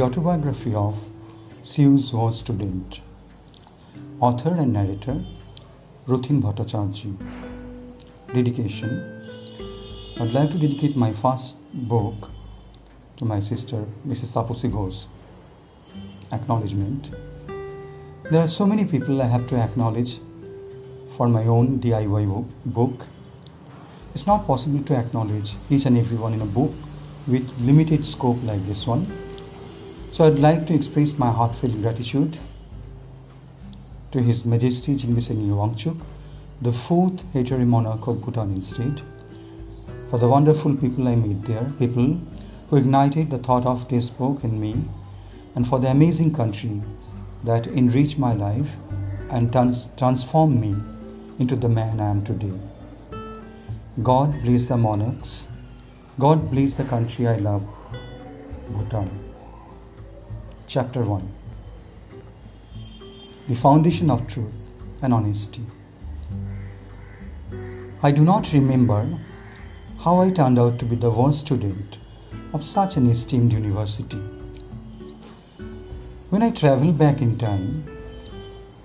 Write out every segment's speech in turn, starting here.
the autobiography of Seuss was student. Author and narrator Ruthin Bhattacharjee. Dedication I'd like to dedicate my first book to my sister, Mrs. Tapusi Ghosh. Acknowledgement There are so many people I have to acknowledge for my own DIY book. It's not possible to acknowledge each and everyone in a book with limited scope like this one. So I'd like to express my heartfelt gratitude to His Majesty Jigme Singye Wangchuk, the fourth hereditary monarch of Bhutan instead, for the wonderful people I met there, people who ignited the thought of this book in me, and for the amazing country that enriched my life and trans- transformed me into the man I am today. God bless the monarchs. God bless the country I love, Bhutan. Chapter 1 The Foundation of Truth and Honesty. I do not remember how I turned out to be the worst student of such an esteemed university. When I travel back in time,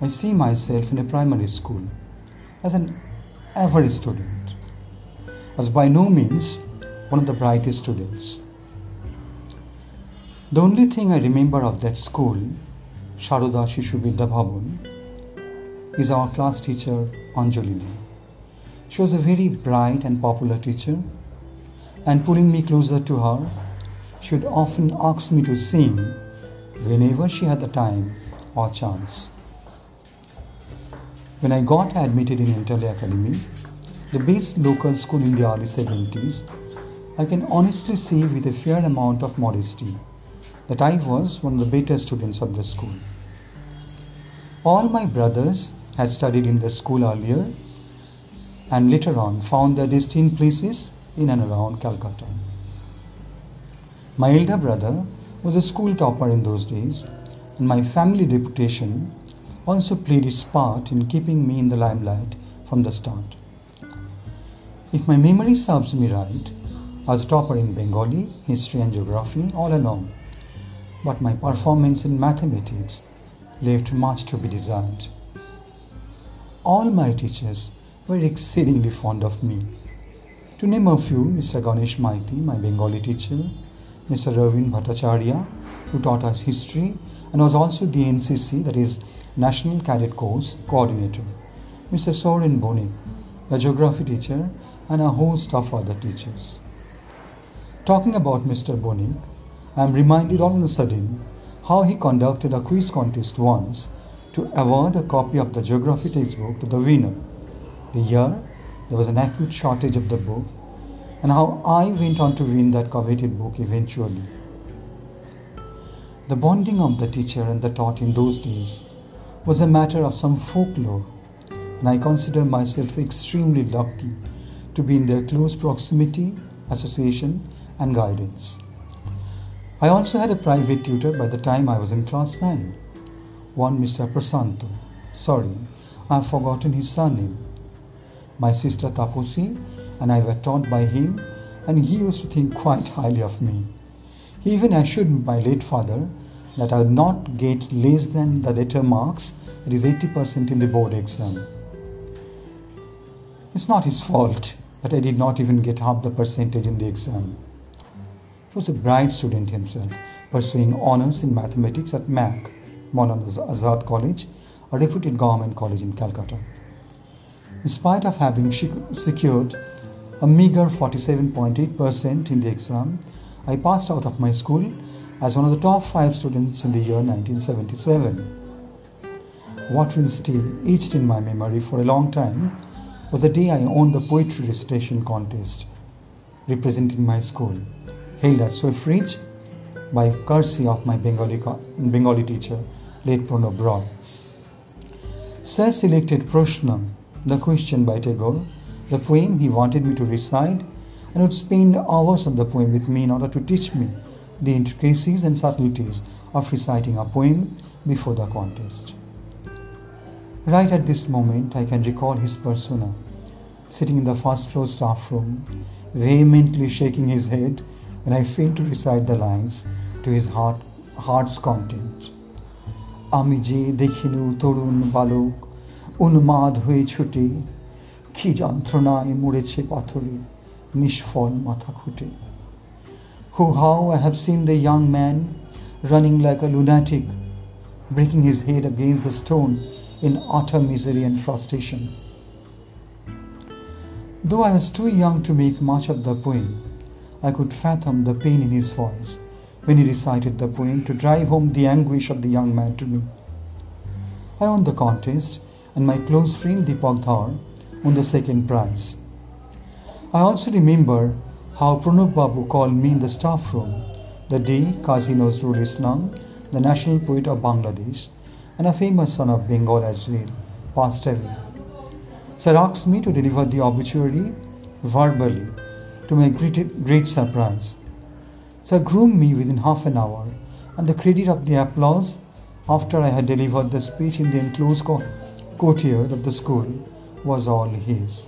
I see myself in a primary school as an average student, as by no means one of the brightest students. The only thing I remember of that school, Sharoda Shishu Vidya Bhavan, is our class teacher Anjalini. She was a very bright and popular teacher, and pulling me closer to her, she would often ask me to sing whenever she had the time or chance. When I got admitted in Entally Academy, the best local school in the early 70s, I can honestly say with a fair amount of modesty that I was one of the better students of the school. All my brothers had studied in the school earlier and later on found their destined places in and around Calcutta. My elder brother was a school topper in those days, and my family reputation also played its part in keeping me in the limelight from the start. If my memory serves me right, I was a topper in Bengali, history, and geography all along, but my performance in mathematics left much to be desired. All my teachers were exceedingly fond of me. To name a few, Mr. Ganesh Maiti, my Bengali teacher, Mr. Ravin Bhattacharya, who taught us history and was also the NCC, that is National Cadet Corps coordinator, Mr. Soren Bonik, the geography teacher, and a host of other teachers. Talking about Mr. Bonik, I am reminded all of a sudden how he conducted a quiz contest once to award a copy of the geography textbook to the winner. The year there was an acute shortage of the book, and how I went on to win that coveted book eventually. The bonding of the teacher and the taught in those days was a matter of some folklore, and I consider myself extremely lucky to be in their close proximity, association, and guidance. I also had a private tutor by the time I was in class 9, one Mr. Prasanto. Sorry, I have forgotten his surname. My sister Tapusi and I were taught by him, and he used to think quite highly of me. He even assured my late father that I would not get less than the letter marks, that is 80% in the board exam. It's not his fault that I did not even get half the percentage in the exam. Was a bright student himself, pursuing honors in mathematics at MAC, Maulana Azad College, a reputed government college in Calcutta. In spite of having secured a meager 47.8% in the exam, I passed out of my school as one of the top five students in the year 1977. What will stay etched in my memory for a long time was the day I won the poetry recitation contest representing my school, held at Suifridge by courtesy of my Bengali, Bengali teacher, late Pranab Roy. Sir selected Prashnam, the question by Tagore, the poem he wanted me to recite, and would spend hours on the poem with me in order to teach me the intricacies and subtleties of reciting a poem before the contest. Right at this moment, I can recall his persona, sitting in the first floor staff room, vehemently shaking his head when I failed to recite the lines to his heart heart's content. আমি যে দেখিনু তরুণ বালক উন্মাদ হয়ে ছুটে কি যন্ত্রণায় মরেছে পাথরে নিষ্ফল মাথা খুঁটে Who how I have seen the young man running like a lunatic, breaking his head against the stone in utter misery and frustration. Though I was too young to make much of the poem, I could fathom the pain in his voice when he recited the poem to drive home the anguish of the young man to me. I won the contest, and my close friend Deepak Dhar won the second prize. I also remember how Pranab Babu called me in the staff room the day Qazi Nazrul Islam, the national poet of Bangladesh, and a famous son of Bengal as well, passed away. Sir asked me to deliver the obituary verbally to my great, great surprise. Sir groomed me within half an hour, and the credit of the applause after I had delivered the speech in the enclosed courtyard of the school was all his.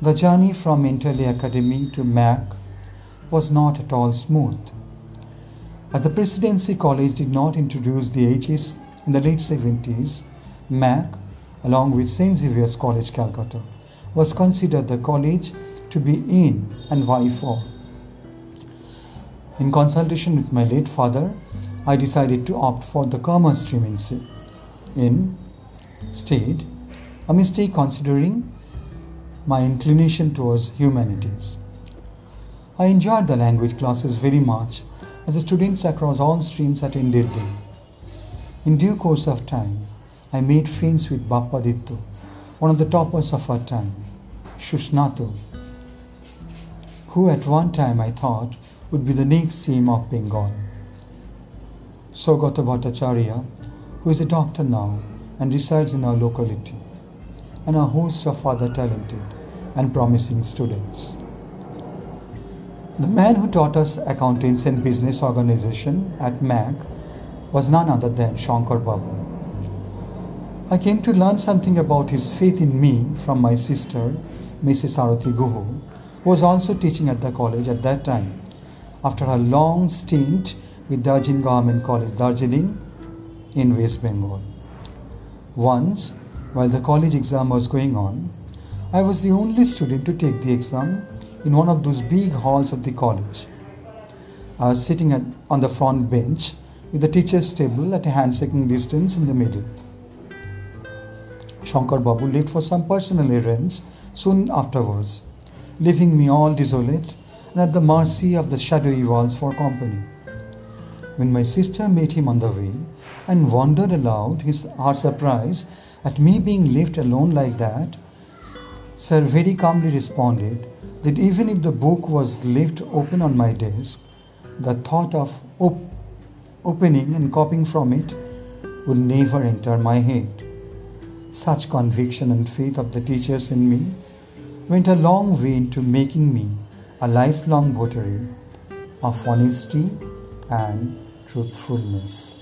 The journey from Entally Academy to Mac was not at all smooth. As the Presidency College did not introduce the HS in the late 70s, Mac along with St. Xavier's College, Calcutta, was considered the college to be in and why for. In consultation with my late father, I decided to opt for the commerce stream in, in state, a mistake considering my inclination towards humanities. I enjoyed the language classes very much as the students across all streams attended them. In due course of time, I made friends with Bapadittu, one of the toppers of our time, Shushnatu, who at one time I thought would be the next CM of Bengal. Sogata Bhattacharya, who is a doctor now and resides in our locality, and a host of other talented and promising students. The man who taught us accountants and business organization at MAC was none other than Shankar Babu. I came to learn something about his faith in me from my sister, Mrs. Sarati Guhu, who was also teaching at the college at that time. After a long stint with Darjeeling Government College, Darjeeling, in West Bengal. Once, while the college exam was going on, I was the only student to take the exam in one of those big halls of the college. I was sitting at, on the front bench with the teacher's table at a handshaking distance in the middle. Shankar Babu left for some personal errands soon afterwards, leaving me all desolate and at the mercy of the shadowy walls for company. When my sister met him on the way and wondered aloud his her surprise at me being left alone like that, Sir very calmly responded that even if the book was left open on my desk, the thought of op- opening and copying from it would never enter my head. Such conviction and faith of the teachers in me went a long way into making me a lifelong votary of honesty and truthfulness.